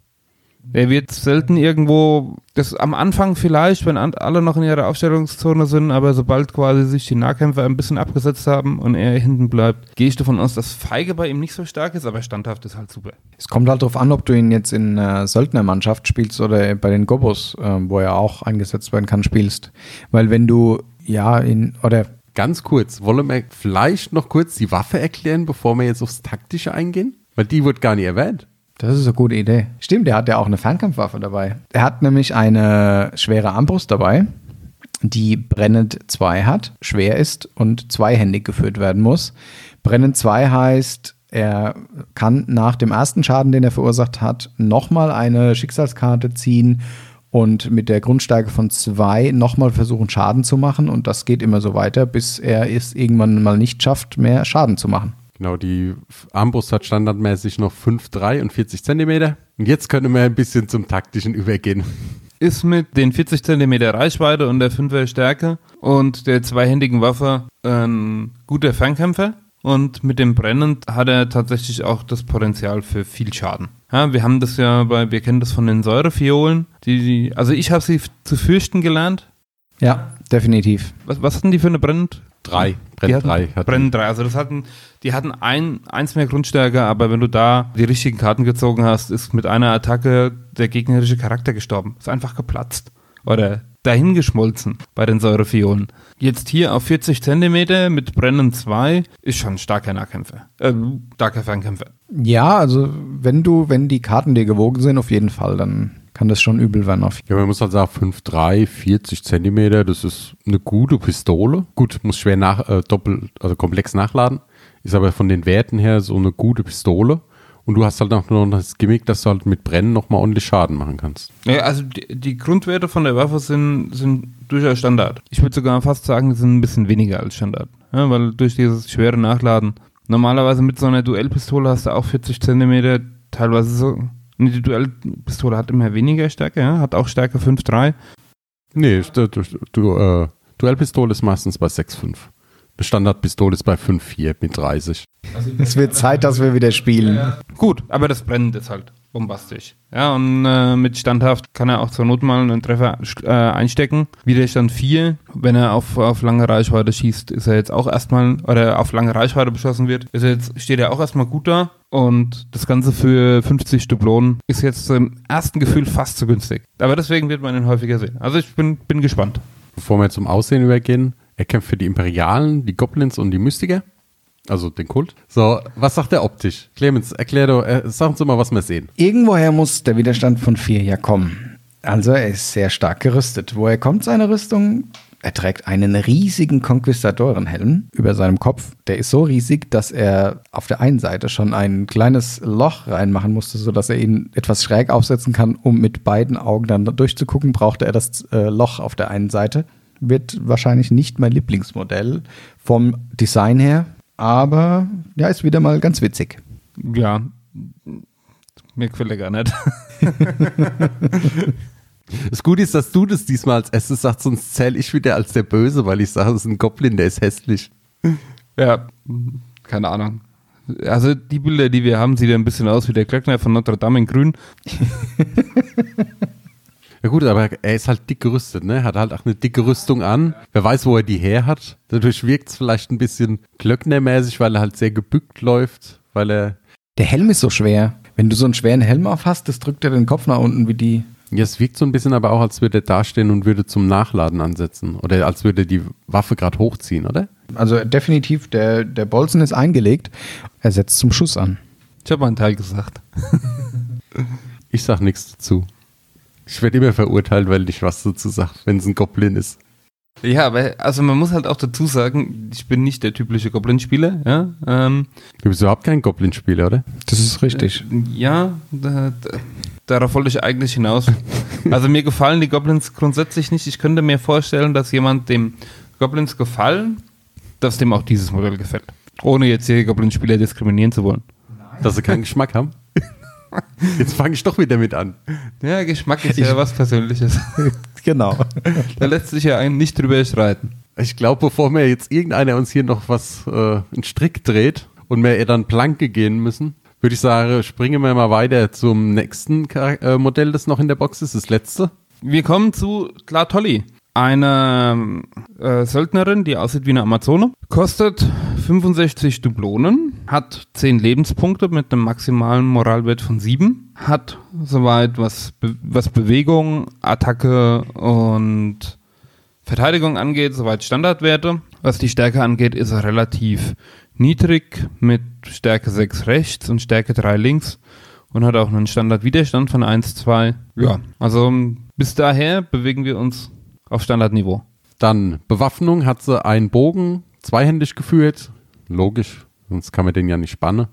Er wird selten irgendwo, das am Anfang vielleicht, wenn alle noch in ihrer Aufstellungszone sind, aber sobald quasi sich die Nahkämpfer ein bisschen abgesetzt haben und er hinten bleibt, gehe ich davon aus, dass Feige bei ihm nicht so stark ist, aber standhaft ist halt super. Es kommt halt darauf an, ob du ihn jetzt in einer Söldnermannschaft spielst oder bei den Gobos, äh, wo er auch eingesetzt werden kann, spielst. Weil wenn du, ja, in, oder Ganz kurz, wollen wir vielleicht noch kurz die Waffe erklären, bevor wir jetzt aufs Taktische eingehen? Weil die wird gar nicht erwähnt. Das ist eine gute Idee. Stimmt, er hat ja auch eine Fernkampfwaffe dabei. Er hat nämlich eine schwere Armbrust dabei, die brennend 2 hat, schwer ist und zweihändig geführt werden muss. Brennend 2 heißt, er kann nach dem ersten Schaden, den er verursacht hat, nochmal eine Schicksalskarte ziehen und mit der Grundstärke von 2 nochmal versuchen, Schaden zu machen. Und das geht immer so weiter, bis er es irgendwann mal nicht schafft, mehr Schaden zu machen. Genau, die Armbrust hat standardmäßig noch 5,3 und 40 Zentimeter. Und jetzt können wir ein bisschen zum Taktischen übergehen. Ist mit den 40 cm Reichweite und der 5er Stärke und der zweihändigen Waffe ein guter Fernkämpfer. Und mit dem Brennend hat er tatsächlich auch das Potenzial für viel Schaden. Ja, wir haben das ja bei, wir kennen das von den Säurefiolen. Die, die, also ich habe sie zu fürchten gelernt. Ja, definitiv. Was, was hatten die für eine Brennend? Drei. Die hatten, Brennen drei. Also das hatten, die hatten ein, eins mehr Grundstärke, aber wenn du da die richtigen Karten gezogen hast, ist mit einer Attacke der gegnerische Charakter gestorben. Ist einfach geplatzt. oder dahingeschmolzen bei den Säurefiolen. Jetzt hier auf 40 Zentimeter mit Brennen 2 ist schon ein starker Nahkämpfer. Äh, starker Fernkämpfer. Ja, also wenn du, wenn die Karten dir gewogen sind, auf jeden Fall, dann kann das schon übel werden. Auf Ja, man muss halt sagen, 5,3, 40 Zentimeter, das ist eine gute Pistole. Gut, muss schwer nach, äh, doppelt, also komplex nachladen. Ist aber von den Werten her so eine gute Pistole. Und du hast halt auch noch das Gimmick, dass du halt mit Brennen nochmal ordentlich Schaden machen kannst. Ja, also die, die Grundwerte von der Waffe sind, sind durchaus Standard. Ich würde sogar fast sagen, die sind ein bisschen weniger als Standard. Ja, weil durch dieses schwere Nachladen. Normalerweise mit so einer Duellpistole hast du auch 40 Zentimeter, teilweise so. Die Duellpistole hat immer weniger Stärke, ja? hat auch Stärke 5,3. Nee, du, du, du, äh, Duellpistole ist meistens bei 6,5. Eine Standardpistole ist bei 5,4 mit 30. Es wird Zeit, dass wir wieder spielen. Gut, aber das Brennen ist halt bombastisch. Ja, und äh, mit Standhaft kann er auch zur Not mal einen Treffer äh, einstecken. Widerstand 4, wenn er auf, auf lange Reichweite schießt, ist er jetzt auch erstmal, oder auf lange Reichweite beschossen wird, ist er jetzt, steht er auch erstmal gut da. Und das Ganze für 50 Dublonen ist jetzt im ersten Gefühl fast zu günstig. Aber deswegen wird man ihn häufiger sehen. Also ich bin, bin gespannt. Bevor wir zum Aussehen übergehen, er kämpft für die Imperialen, die Goblins und die Mystiker. Also den Kult. So, was sagt er optisch? Clemens, erklär doch, äh, sag uns mal, was wir sehen. Irgendwoher muss der Widerstand von 4 ja kommen. Also er ist sehr stark gerüstet. Woher kommt seine Rüstung? Er trägt einen riesigen Konquistadorenhelm über seinem Kopf. Der ist so riesig, dass er auf der einen Seite schon ein kleines Loch reinmachen musste, sodass er ihn etwas schräg aufsetzen kann, um mit beiden Augen dann durchzugucken, brauchte er das äh, Loch auf der einen Seite. Wird wahrscheinlich nicht mein Lieblingsmodell vom Design her, aber ja, ist wieder mal ganz witzig. Ja, mir gefällt er gar nicht. Das Gute ist, dass du das diesmal als erstes sagst, sonst zähle ich wieder als der Böse, weil ich sage, es ist ein Goblin, der ist hässlich. Ja, keine Ahnung. Also die Bilder, die wir haben, sieht ja ein bisschen aus wie der Glöckner von Notre Dame in Grün. Ja gut, aber er ist halt dick gerüstet, ne? Hat halt auch eine dicke Rüstung an. Wer weiß, wo er die her hat. Dadurch wirkt es vielleicht ein bisschen Glöcknermäßig, weil er halt sehr gebückt läuft, weil er. Der Helm ist so schwer. Wenn du so einen schweren Helm auf hast, das drückt dir den Kopf nach unten wie die. Ja, es wirkt so ein bisschen aber auch, als würde er dastehen und würde zum Nachladen ansetzen. Oder als würde er die Waffe gerade hochziehen, oder? Also definitiv, der, der Bolzen ist eingelegt. Er setzt zum Schuss an. Ich habe mal einen Teil gesagt. Ich sag nichts dazu. Ich werde immer verurteilt, weil ich was dazu sage, wenn es ein Goblin ist. Ja, aber also man muss halt auch dazu sagen, ich bin nicht der typische Goblin-Spieler. Ja, ähm, Du bist überhaupt kein Goblin-Spieler, oder? Das ist richtig. ja da, da, darauf wollte ich eigentlich hinaus. Also mir gefallen die Goblins grundsätzlich nicht. Ich könnte mir vorstellen, dass jemand dem Goblins gefallen, dass dem auch dieses Modell gefällt. Ohne jetzt hier Goblin-Spieler diskriminieren zu wollen. Dass sie keinen Geschmack haben. Jetzt fange ich doch wieder mit an. Ja, Geschmack ist ja was Persönliches. Genau. Da lässt sich ja einen nicht drüber streiten. Ich glaube, bevor mir jetzt irgendeiner uns hier noch was, äh, einen Strick dreht und wir eher dann Planke gehen müssen, würde ich sagen, springen wir mal weiter zum nächsten äh, Modell, das noch in der Box ist, das letzte. Wir kommen zu Tlatolli. Eine äh, Söldnerin, die aussieht wie eine Amazone. Kostet 65 Dublonen, hat 10 Lebenspunkte mit einem maximalen Moralwert von 7. Hat soweit was, Be was Bewegung, Attacke und Verteidigung angeht, soweit Standardwerte. Was die Stärke angeht, ist er relativ niedrig mit Stärke 6 rechts und Stärke 3 links und hat auch einen Standardwiderstand von 1, 2. Ja, also bis daher bewegen wir uns auf Standardniveau. Dann Bewaffnung hat sie einen Bogen, zweihändig geführt. Logisch, sonst kann man den ja nicht spannen.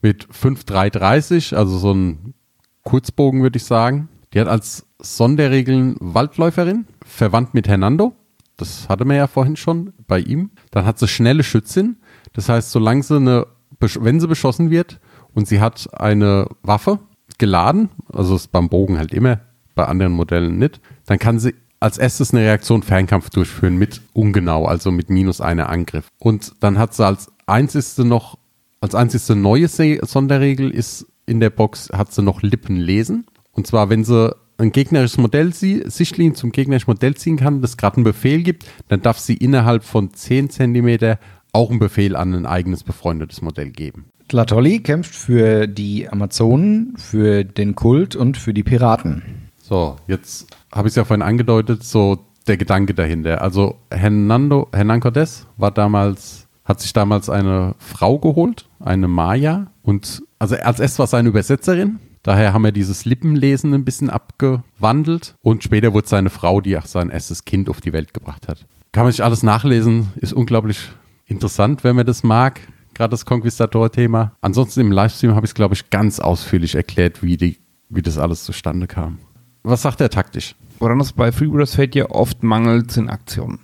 Mit 5,330, also so ein Kurzbogen würde ich sagen. Die hat als Sonderregeln Waldläuferin, verwandt mit Hernando. Das hatte man ja vorhin schon bei ihm. Dann hat sie schnelle Schützin. Das heißt, solange sie eine, wenn sie beschossen wird und sie hat eine Waffe geladen, also ist beim Bogen halt immer, bei anderen Modellen nicht, dann kann sie als erstes eine Reaktion Fernkampf durchführen mit ungenau, also mit minus einer Angriff. Und dann hat sie als einzigste noch, als einzigste neue Sonderregel ist in der Box, hat sie noch Lippen lesen. Und zwar, wenn sie ein gegnerisches Modell sie, Sichtlinien zum gegnerischen Modell ziehen kann, das gerade einen Befehl gibt, dann darf sie innerhalb von 10 Zentimeter auch einen Befehl an ein eigenes befreundetes Modell geben. Tlatolli kämpft für die Amazonen, für den Kult und für die Piraten. So, jetzt habe ich es ja vorhin angedeutet, so der Gedanke dahinter. Also Hernando, Hernan Cortés war damals, hat sich damals eine Frau geholt, eine Maya. Und also als erstes war seine Übersetzerin. Daher haben wir dieses Lippenlesen ein bisschen abgewandelt. Und später wurde seine Frau, die auch sein erstes Kind auf die Welt gebracht hat. Kann man sich alles nachlesen, ist unglaublich interessant, wenn man das mag. Gerade das Conquistador-Thema. Ansonsten im Livestream habe ich es, glaube ich, ganz ausführlich erklärt, wie, die, wie das alles zustande kam. Was sagt er taktisch? Woran es bei Freebooters Fate ja oft mangelt, sind Aktionen.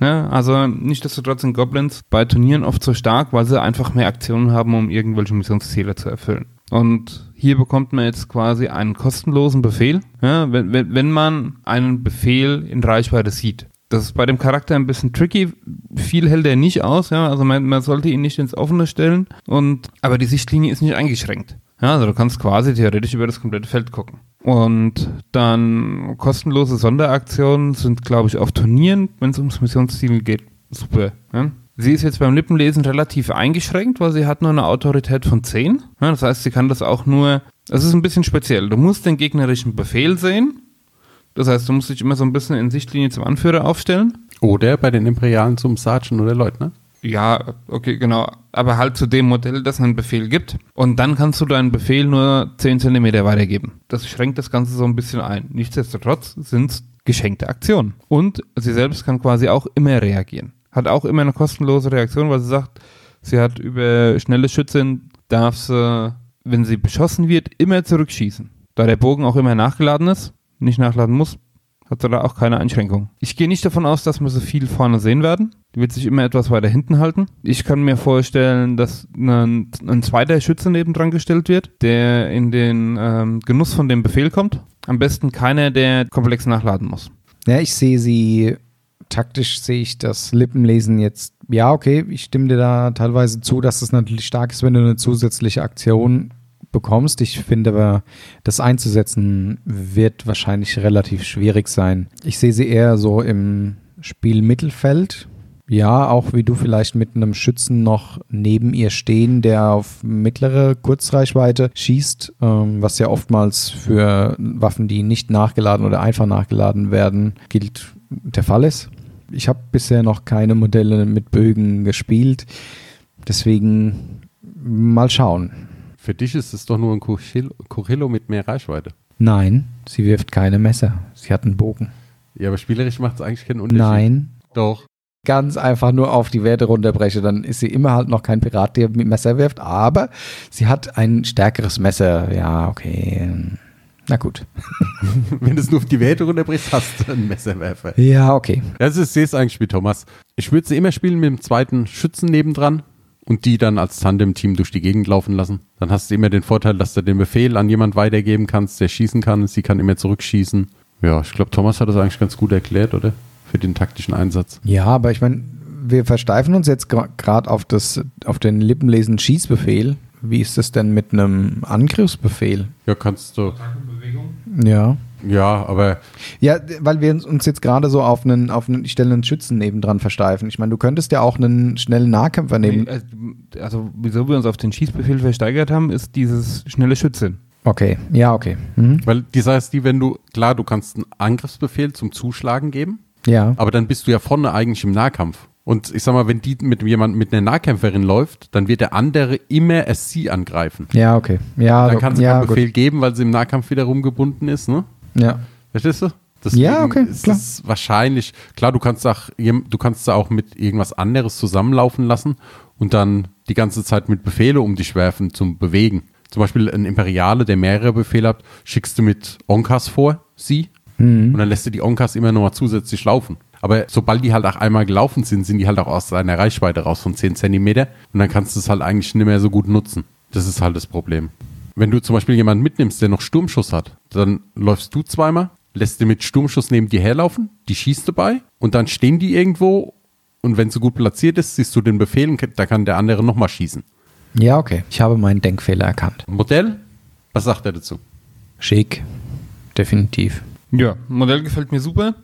Ja, also nichtsdestotrotz sind Goblins bei Turnieren oft so stark, weil sie einfach mehr Aktionen haben, um irgendwelche Missionsziele zu erfüllen. Und hier bekommt man jetzt quasi einen kostenlosen Befehl, ja, wenn, wenn, wenn man einen Befehl in Reichweite sieht. Das ist bei dem Charakter ein bisschen tricky. Viel hält er nicht aus, ja. Also man, man sollte ihn nicht ins Offene stellen. Und, aber die Sichtlinie ist nicht eingeschränkt. Ja, also du kannst quasi theoretisch über das komplette Feld gucken. Und dann kostenlose Sonderaktionen sind, glaube ich, auf Turnieren, wenn es ums Missionsziel geht, super. Ja? Sie ist jetzt beim Lippenlesen relativ eingeschränkt, weil sie hat nur eine Autorität von 10. Ja, das heißt, sie kann das auch nur, es ist ein bisschen speziell. Du musst den gegnerischen Befehl sehen. Das heißt, du musst dich immer so ein bisschen in Sichtlinie zum Anführer aufstellen. Oder bei den Imperialen zum Sergeant oder Leutnant. Ja, okay, genau. Aber halt zu dem Modell, das einen Befehl gibt. Und dann kannst du deinen Befehl nur 10 cm weitergeben. Das schränkt das Ganze so ein bisschen ein. Nichtsdestotrotz sind es geschenkte Aktionen. Und sie selbst kann quasi auch immer reagieren. Hat auch immer eine kostenlose Reaktion, weil sie sagt, sie hat über schnelle Schützen, darf sie, wenn sie beschossen wird, immer zurückschießen. Da der Bogen auch immer nachgeladen ist, nicht nachladen muss, hat sie da auch keine Einschränkung. Ich gehe nicht davon aus, dass wir so viel vorne sehen werden. Die wird sich immer etwas weiter hinten halten. Ich kann mir vorstellen, dass ein, ein zweiter Schütze nebendran gestellt wird, der in den ähm, Genuss von dem Befehl kommt. Am besten keiner, der komplex nachladen muss. Ja, ich sehe sie, taktisch sehe ich das Lippenlesen jetzt, ja, okay, ich stimme dir da teilweise zu, dass es natürlich stark ist, wenn du eine zusätzliche Aktion bekommst. Ich finde aber, das einzusetzen wird wahrscheinlich relativ schwierig sein. Ich sehe sie eher so im Spielmittelfeld. Ja, auch wie du vielleicht mit einem Schützen noch neben ihr stehen, der auf mittlere Kurzreichweite schießt, ähm, was ja oftmals für Waffen, die nicht nachgeladen oder einfach nachgeladen werden, gilt, der Fall ist. Ich habe bisher noch keine Modelle mit Bögen gespielt, deswegen mal schauen. Für dich ist es doch nur ein Kurillo mit mehr Reichweite. Nein, sie wirft keine Messer. Sie hat einen Bogen. Ja, aber spielerisch macht es eigentlich keinen Unterschied. Nein. Doch. Ganz einfach nur auf die Werte runterbreche, dann ist sie immer halt noch kein Pirat, der mit Messer wirft, aber sie hat ein stärkeres Messer. Ja, okay. Na gut. Wenn du es nur auf die Werte runterbrichst, hast du einen Messerwerfer. Ja, okay. Das ist, eigentlich wie Thomas. Ich würde sie immer spielen mit dem zweiten Schützen nebendran und die dann als Tandem-Team durch die Gegend laufen lassen. Dann hast du immer den Vorteil, dass du den Befehl an jemand weitergeben kannst, der schießen kann. Sie kann immer zurückschießen. Ja, ich glaube, Thomas hat das eigentlich ganz gut erklärt, oder? Für den taktischen Einsatz. Ja, aber ich meine, wir versteifen uns jetzt gerade auf, auf den Lippenlesen Schießbefehl. Wie ist das denn mit einem Angriffsbefehl? Ja, kannst du. Ja. Ja, aber. Ja, weil wir uns jetzt gerade so auf einen, auf einen, ich stelle einen Schützen nebendran versteifen. Ich meine, du könntest ja auch einen schnellen Nahkämpfer nehmen. Also, wieso wir uns auf den Schießbefehl versteigert haben, ist dieses schnelle Schützen. Okay, ja, okay. Mhm. Weil die Sache ist die, wenn du, klar, du kannst einen Angriffsbefehl zum Zuschlagen geben. Ja. Aber dann bist du ja vorne eigentlich im Nahkampf. Und ich sag mal, wenn die mit jemand mit einer Nahkämpferin läuft, dann wird der andere immer sie angreifen. Ja, okay. Ja, dann kann sie ja, keinen Befehl geben, weil sie im Nahkampf wiederum gebunden ist, ne? Ja. Verstehst du? Deswegen ja, okay, ist klar. es wahrscheinlich, klar, du kannst auch, du kannst auch mit irgendwas anderes zusammenlaufen lassen und dann die ganze Zeit mit Befehle um dich werfen zum Bewegen. Zum Beispiel ein Imperiale, der mehrere Befehle hat, schickst du mit Onkas vor, sie, mhm. und dann lässt du die Onkas immer nochmal zusätzlich laufen. Aber sobald die halt auch einmal gelaufen sind, sind die halt auch aus seiner Reichweite raus von 10 Zentimeter und dann kannst du es halt eigentlich nicht mehr so gut nutzen. Das ist halt das Problem. Wenn du zum Beispiel jemanden mitnimmst, der noch Sturmschuss hat, dann läufst du zweimal, lässt du mit Sturmschuss neben dir herlaufen, die schießt dabei und dann stehen die irgendwo und wenn sie gut platziert ist, siehst du den Befehl und da kann der andere nochmal schießen. Ja, okay. Ich habe meinen Denkfehler erkannt. Modell? Was sagt er dazu? Schick. Definitiv. Ja, Modell gefällt mir super.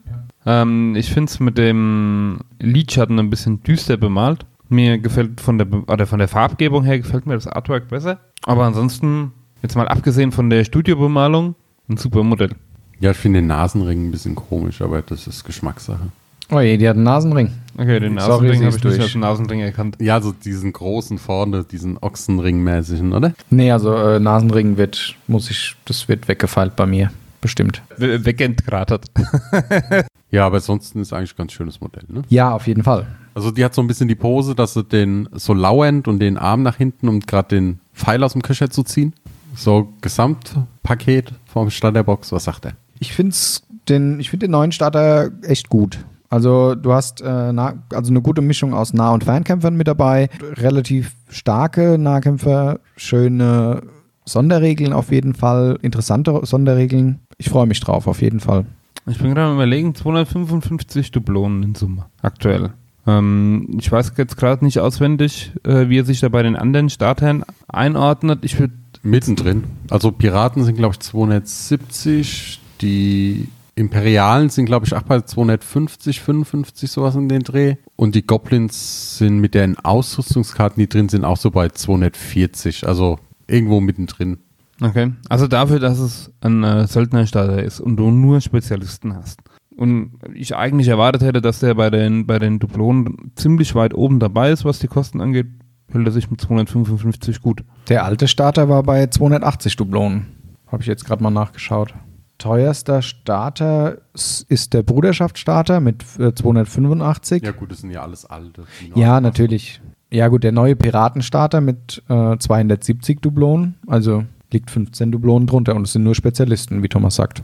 Ja. Ähm, ich finde es mit dem Lidschatten ein bisschen düster bemalt. Mir gefällt von der, oder von der Farbgebung her gefällt mir das Artwork besser. Aber ansonsten Jetzt mal abgesehen von der Studiobemalung, ein super Modell. Ja, ich finde den Nasenring ein bisschen komisch, aber das ist Geschmackssache. Oh je, die hat einen Nasenring. Okay, den Sorry, Nasenring habe ich nicht durch. als Nasenring erkannt. Ja, so diesen großen vorne, diesen Ochsenring-mäßigen, oder? Nee, also äh, Nasenring wird, muss ich, das wird weggefeilt bei mir. Bestimmt. We- Weggentgratert. Ja, aber ansonsten ist eigentlich ein ganz schönes Modell, ne? Ja, auf jeden Fall. Also die hat so ein bisschen die Pose, dass sie den so lauernd und den Arm nach hinten, um gerade den Pfeil aus dem Köcher zu ziehen. So Gesamtpaket vom Starterbox, was sagt er? Ich finde den, ich find den neuen Starter echt gut. Also du hast äh, nah, also eine gute Mischung aus Nah- und Fernkämpfern mit dabei, relativ starke Nahkämpfer, schöne Sonderregeln auf jeden Fall, interessante Sonderregeln. Ich freue mich drauf, auf jeden Fall. Ich bin gerade am überlegen, 255 Dublonen in Summe, aktuell. Ähm, ich weiß jetzt gerade nicht auswendig, äh, wie er sich da bei den anderen Startern einordnet. Ich würde Mittendrin. Also Piraten sind, glaube ich, 270. Die Imperialen sind, glaube ich, auch bei 250, 55, sowas in den Dreh. Und die Goblins sind mit den Ausrüstungskarten, die drin sind, auch so bei 240. Also irgendwo mittendrin. Okay. Also dafür, dass es ein äh, Söldnerstarter ist und du nur Spezialisten hast. Und ich eigentlich erwartet hätte, dass der bei den, bei den Dublonen ziemlich weit oben dabei ist, was die Kosten angeht, hält er sich mit 255 gut. Der alte Starter war bei 280 Dublonen. Habe ich jetzt gerade mal nachgeschaut. Teuerster Starter ist der Bruderschaft-Starter mit äh, 285. Ja gut, das sind ja alles alte. Ja, natürlich. Ja, gut, der neue Piratenstarter mit äh, 270 Dublonen, also liegt 15 Dublonen drunter und es sind nur Spezialisten, wie Thomas sagt.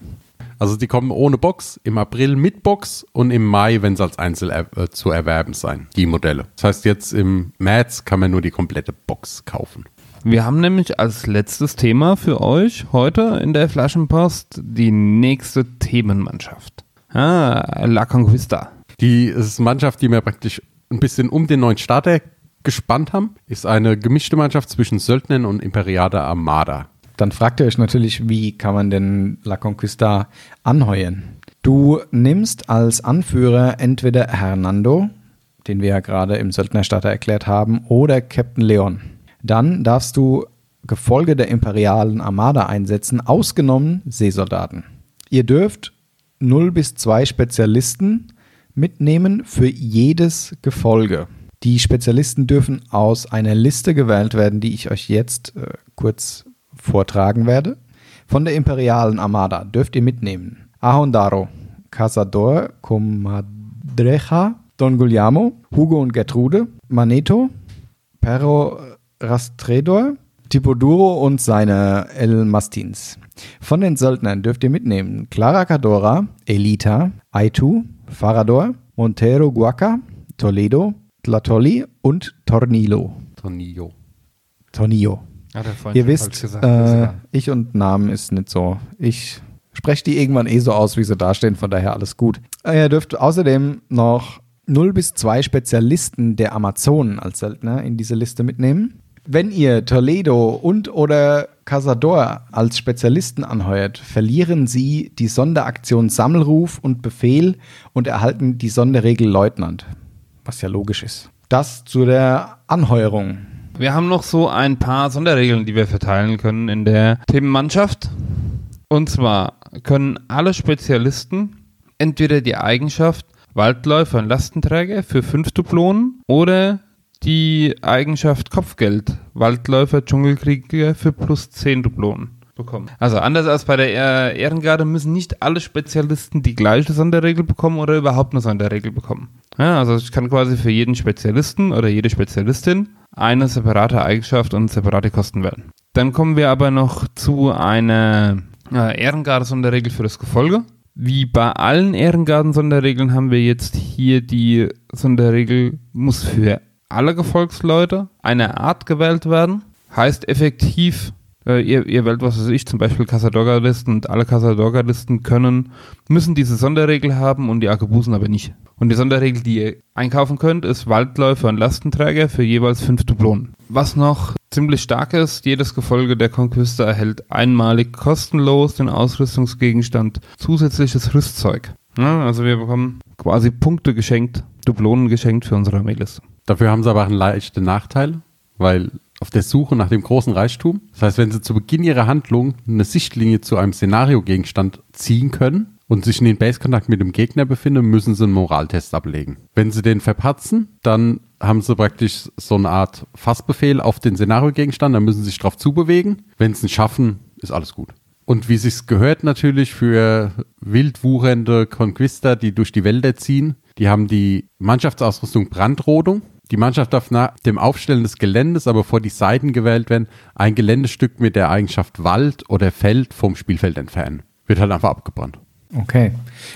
Also die kommen ohne Box, im April mit Box und im Mai, wenn sie als Einzel er äh, zu erwerben sein, die Modelle. Das heißt, jetzt im März kann man nur die komplette Box kaufen. Wir haben nämlich als letztes Thema für euch heute in der Flaschenpost die nächste Themenmannschaft. Ah, La Conquista. Die ist eine Mannschaft, die wir praktisch ein bisschen um den neuen Starter gespannt haben, ist eine gemischte Mannschaft zwischen Söldnern und Imperiader Armada. Dann fragt ihr euch natürlich, wie kann man denn La Conquista anheuern? Du nimmst als Anführer entweder Hernando, den wir ja gerade im Söldnerstarter erklärt haben, oder Captain Leon. Dann darfst du Gefolge der imperialen Armada einsetzen, ausgenommen Seesoldaten. Ihr dürft 0 bis 2 Spezialisten mitnehmen für jedes Gefolge. Die Spezialisten dürfen aus einer Liste gewählt werden, die ich euch jetzt äh, kurz vortragen werde. Von der imperialen Armada dürft ihr mitnehmen Ahondaro, Cazador, Comadreja, Don Guglielmo, Hugo und Gertrude, Maneto, Perro Rastredor, Tipoduro und seine El Mastins. Von den Söldnern dürft ihr mitnehmen Clara Cadora, Elita, Aitu, Farador, Montero Guaca, Toledo, Tlatoli und Tornilo. Tornillo. Tornillo. Hat er vorhin Ihr wisst, gesagt. äh, ich und Namen ist nicht so. Ich spreche die irgendwann eh so aus, wie sie dastehen, von daher alles gut. Äh, Ihr dürft außerdem noch 0 bis 2 Spezialisten der Amazonen als Söldner in diese Liste mitnehmen. Wenn ihr Toledo und oder Cazador als Spezialisten anheuert, verlieren sie die Sonderaktion Sammelruf und Befehl und erhalten die Sonderregel Leutnant. Was ja logisch ist. Das zu der Anheuerung. Wir haben noch so ein paar Sonderregeln, die wir verteilen können in der Themenmannschaft. Und zwar können alle Spezialisten entweder die Eigenschaft Waldläufer und Lastenträger für 5 Dublonen oder die Eigenschaft Kopfgeld Waldläufer Dschungelkrieger für plus 10 Dublonen bekommen. Also anders als bei der äh, Ehrengarde müssen nicht alle Spezialisten die gleiche Sonderregel bekommen oder überhaupt eine Sonderregel bekommen. Ja, also ich kann quasi für jeden Spezialisten oder jede Spezialistin eine separate Eigenschaft und separate Kosten wählen. Dann kommen wir aber noch zu einer äh, Ehrengarde-Sonderregel für das Gefolge. Wie bei allen Ehrengarden-Sonderregeln haben wir jetzt hier die Sonderregel muss für alle Gefolgsleute einer Art gewählt werden. Heißt effektiv, äh, ihr, ihr wählt, was weiß ich, zum Beispiel Casadorga-Listen und alle Casadorga-Listen können, müssen diese Sonderregel haben und die Arkebusen aber nicht. Und die Sonderregel, die ihr einkaufen könnt, ist Waldläufer und Lastenträger für jeweils fünf Dublonen. Was noch ziemlich stark ist, jedes Gefolge der Conquista erhält einmalig kostenlos den Ausrüstungsgegenstand zusätzliches Rüstzeug. Ja, also wir bekommen quasi Punkte geschenkt, Dublonen geschenkt für unsere Armeeliste. Dafür haben sie aber einen leichten Nachteil, weil auf der Suche nach dem großen Reichtum. Das heißt, wenn sie zu Beginn ihrer Handlung eine Sichtlinie zu einem Szenariogegenstand ziehen können und sich in den Base-Kontakt mit dem Gegner befinden, müssen sie einen Moraltest ablegen. Wenn sie den verpatzen, dann haben sie praktisch so eine Art Fassbefehl auf den Szenariogegenstand, dann müssen sie sich darauf zubewegen. Wenn sie es schaffen, ist alles gut. Und wie sich's gehört natürlich für wild wuchernde Conquista, die durch die Wälder ziehen, die haben die Mannschaftsausrüstung Brandrodung. Die Mannschaft darf nach dem Aufstellen des Geländes, aber bevor die Seiten gewählt werden, ein Geländestück mit der Eigenschaft Wald oder Feld vom Spielfeld entfernen. Wird halt einfach abgebrannt. Okay.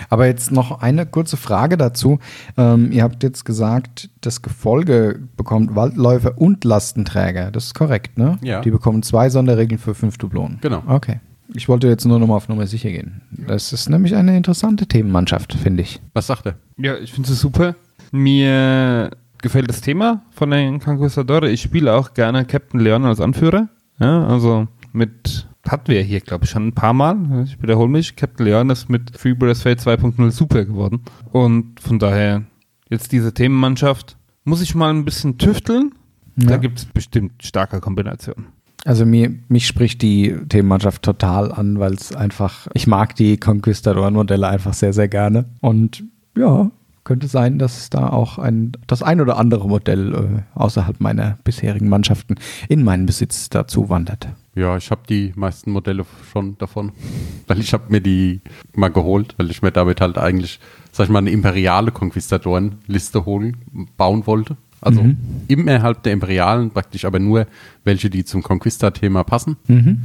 Aber jetzt noch eine kurze Frage dazu. Ähm, ihr habt jetzt gesagt, das Gefolge bekommt Waldläufer und Lastenträger. Das ist korrekt, ne? Ja. Die bekommen zwei Sonderregeln für fünf Dublonen. Genau. Okay. Ich wollte jetzt nur noch mal auf Nummer sicher gehen. Das ist nämlich eine interessante Themenmannschaft, finde ich. Was sagt er? Ja, ich finde es super. Mir gefällt das Thema von den Conquistadores. Ich spiele auch gerne Captain Leon als Anführer. Ja, also mit, hatten wir hier, glaube ich, schon ein paar Mal. Ich wiederhole mich. Captain Leon ist mit Freebirds Fate 2.0 super geworden. Und von daher, jetzt diese Themenmannschaft, muss ich mal ein bisschen tüfteln. Da Ja. gibt es bestimmt starke Kombinationen. Also mir, mich spricht die Themenmannschaft total an, weil es einfach, ich mag die Conquistadoren-Modelle einfach sehr, sehr gerne. Und ja, könnte sein, dass da auch ein, das ein oder andere Modell äh, außerhalb meiner bisherigen Mannschaften in meinen Besitz dazu wandert. Ja, ich habe die meisten Modelle schon davon, weil ich habe mir die mal geholt, weil ich mir damit halt eigentlich, sag ich mal, eine imperiale Konquistadoren-Liste holen, bauen wollte. Also Mhm. innerhalb der imperialen praktisch, aber nur welche, die zum Conquista-Thema passen. Mhm.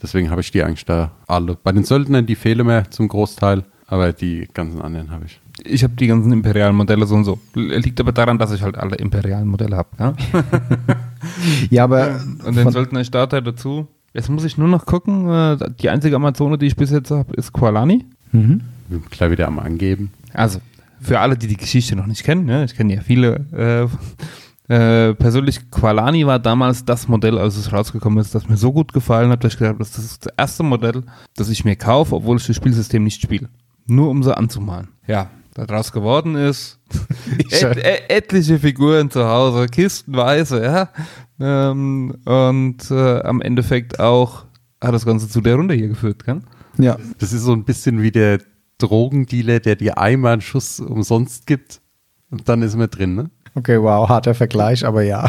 Deswegen habe ich die eigentlich da alle. Bei den Söldnern, die fehlen mir zum Großteil, aber die ganzen anderen habe ich. Ich habe die ganzen imperialen Modelle so und so. Liegt aber daran, dass ich halt alle imperialen Modelle habe. Ja? Ja, aber Und den von, Söldner Starter dazu. Jetzt muss ich nur noch gucken. äh, Die einzige Amazone, die ich bis jetzt habe, ist Qualani. mhm. Ich will gleich wieder einmal angeben. Also, für alle, die die Geschichte noch nicht kennen, ja, ich kenne ja viele. Äh, äh, persönlich, Qualani war damals das Modell, als es rausgekommen ist, das mir so gut gefallen hat, dass ich gedacht habe, das ist das erste Modell, das ich mir kaufe, obwohl ich das Spielsystem nicht spiele. Nur um sie anzumalen. Ja, daraus geworden ist et, et, etliche Figuren zu Hause, kistenweise, ja. Ähm, und äh, am Endeffekt auch hat das Ganze zu der Runde hier geführt, kann? ja. Das ist so ein bisschen wie der Drogendealer, der dir einmal einen Schuss umsonst gibt und dann ist man drin, ne? Okay, wow, harter Vergleich, aber ja.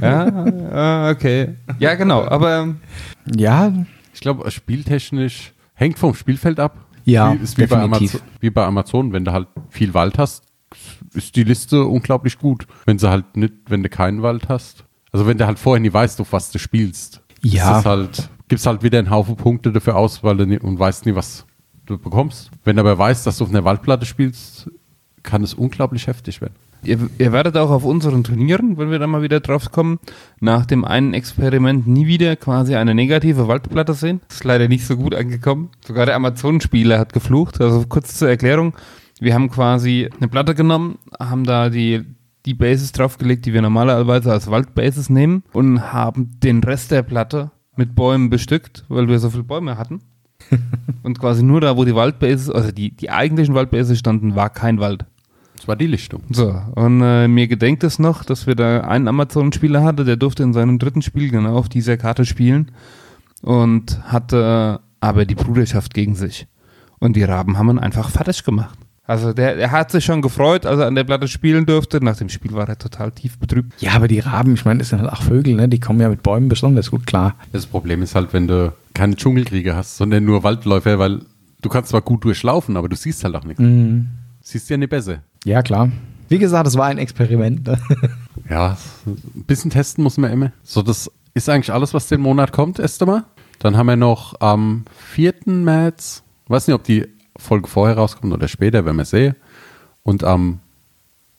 Ja, äh, okay. Ja, genau, aber Ja, Ich glaube, spieltechnisch hängt vom Spielfeld ab. Ja, Wie- ist wie bei, definitiv. Amazon, wie bei Amazon, wenn du halt viel Wald hast, ist die Liste unglaublich gut. Wenn sie halt nicht, wenn du keinen Wald hast. Also wenn du halt vorher nie weißt, auf was du spielst, Ja. ist es halt, gibst halt wieder einen Haufen Punkte dafür aus, weil du nie, und weißt nie, was du bekommst. Wenn du aber weißt, dass du auf einer Waldplatte spielst, kann es unglaublich heftig werden. Ihr, ihr werdet auch auf unseren Turnieren, wenn wir da mal wieder drauf kommen, nach dem einen Experiment nie wieder quasi eine negative Waldplatte sehen. Das ist leider nicht so gut angekommen. Sogar der Amazon-Spieler hat geflucht. Also kurz zur Erklärung. Wir haben quasi eine Platte genommen, haben da die, die Bases draufgelegt, die wir normalerweise als Waldbases nehmen und haben den Rest der Platte mit Bäumen bestückt, weil wir so viele Bäume hatten. und quasi nur da, wo die Waldbases, also die, die eigentlichen Waldbases standen, war kein Wald. Das war die Lichtung. So, und äh, mir gedenkt es noch, dass wir da einen Amazon-Spieler hatte, der durfte in seinem dritten Spiel genau auf dieser Karte spielen und hatte aber die Bruderschaft gegen sich. Und die Raben haben ihn einfach fertig gemacht. Also der, der hat sich schon gefreut, als er an der Platte spielen durfte. Nach dem Spiel war er total tief betrübt. ja, aber die Raben, ich meine, das sind halt auch Vögel, ne? Die kommen ja mit Bäumen besonders gut klar. Das Problem ist halt, wenn du keine Dschungelkriege hast, sondern nur Waldläufer, weil du kannst zwar gut durchlaufen, aber du siehst halt auch nichts. Siehst ja nicht besser. Ja, klar. Wie gesagt, es war ein Experiment. Ne? Ja, ein bisschen testen muss man immer. So, das ist eigentlich alles, was den Monat kommt, erst einmal. Dann haben wir noch am 4. März, weiß nicht, ob die Folge vorher rauskommt oder später, wenn wir sehen. Und am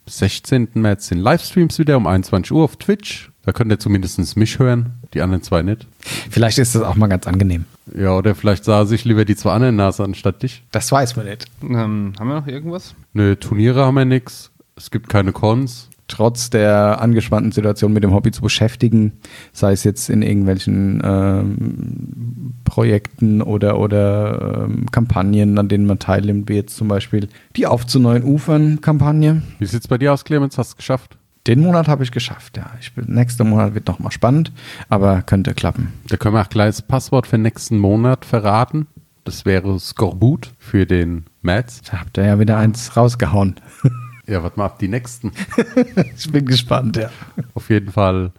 16. März sind Livestreams wieder um 21 Uhr auf Twitch. Da könnt ihr zumindest mich hören, die anderen zwei nicht. Vielleicht ist das auch mal ganz angenehm. Ja, oder vielleicht sah sich lieber die zwei anderen Nase anstatt dich. Das weiß man nicht. Ähm, haben wir noch irgendwas? Ne, Turniere haben wir nix. Es gibt keine Cons. Trotz der angespannten Situation mit dem Hobby zu beschäftigen, sei es jetzt in irgendwelchen ähm, Projekten oder, oder ähm, Kampagnen, an denen man teilnimmt, wie jetzt zum Beispiel die Auf zu neuen Ufern-Kampagne. Wie sieht's bei dir aus, Clemens? Hast du es geschafft? Den Monat habe ich geschafft, ja. Ich bin, nächster Monat wird nochmal spannend, aber könnte klappen. Da können wir auch gleich das Passwort für nächsten Monat verraten. Das wäre Skorbut für den Mats. Da habt ihr ja wieder eins rausgehauen. Ja, warte mal ab, die nächsten. Ich bin gespannt, ja. Auf jeden Fall.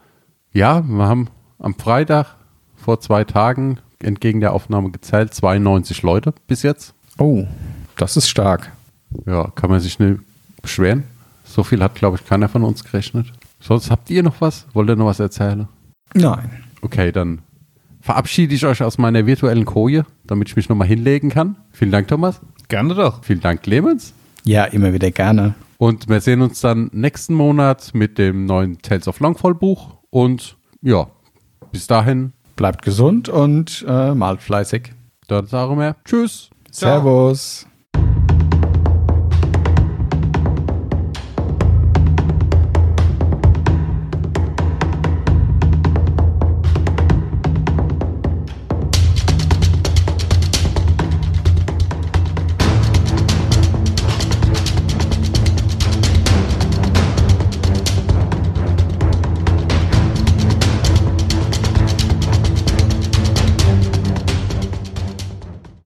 Ja, wir haben am Freitag vor zwei Tagen entgegen der Aufnahme gezählt 92 Leute bis jetzt. Oh, das ist stark. Ja, kann man sich nicht beschweren. So viel hat, glaube ich, keiner von uns gerechnet. Sonst habt ihr noch was? Wollt ihr noch was erzählen? Nein. Okay, dann verabschiede ich euch aus meiner virtuellen Koje, damit ich mich nochmal hinlegen kann. Vielen Dank, Thomas. Gerne doch. Vielen Dank, Clemens. Ja, immer wieder gerne. Und wir sehen uns dann nächsten Monat mit dem neuen Tales of Longfall Buch. Und ja, bis dahin, Bleibt gesund und äh, malt fleißig. dann sagen wir Tschüss. Servus.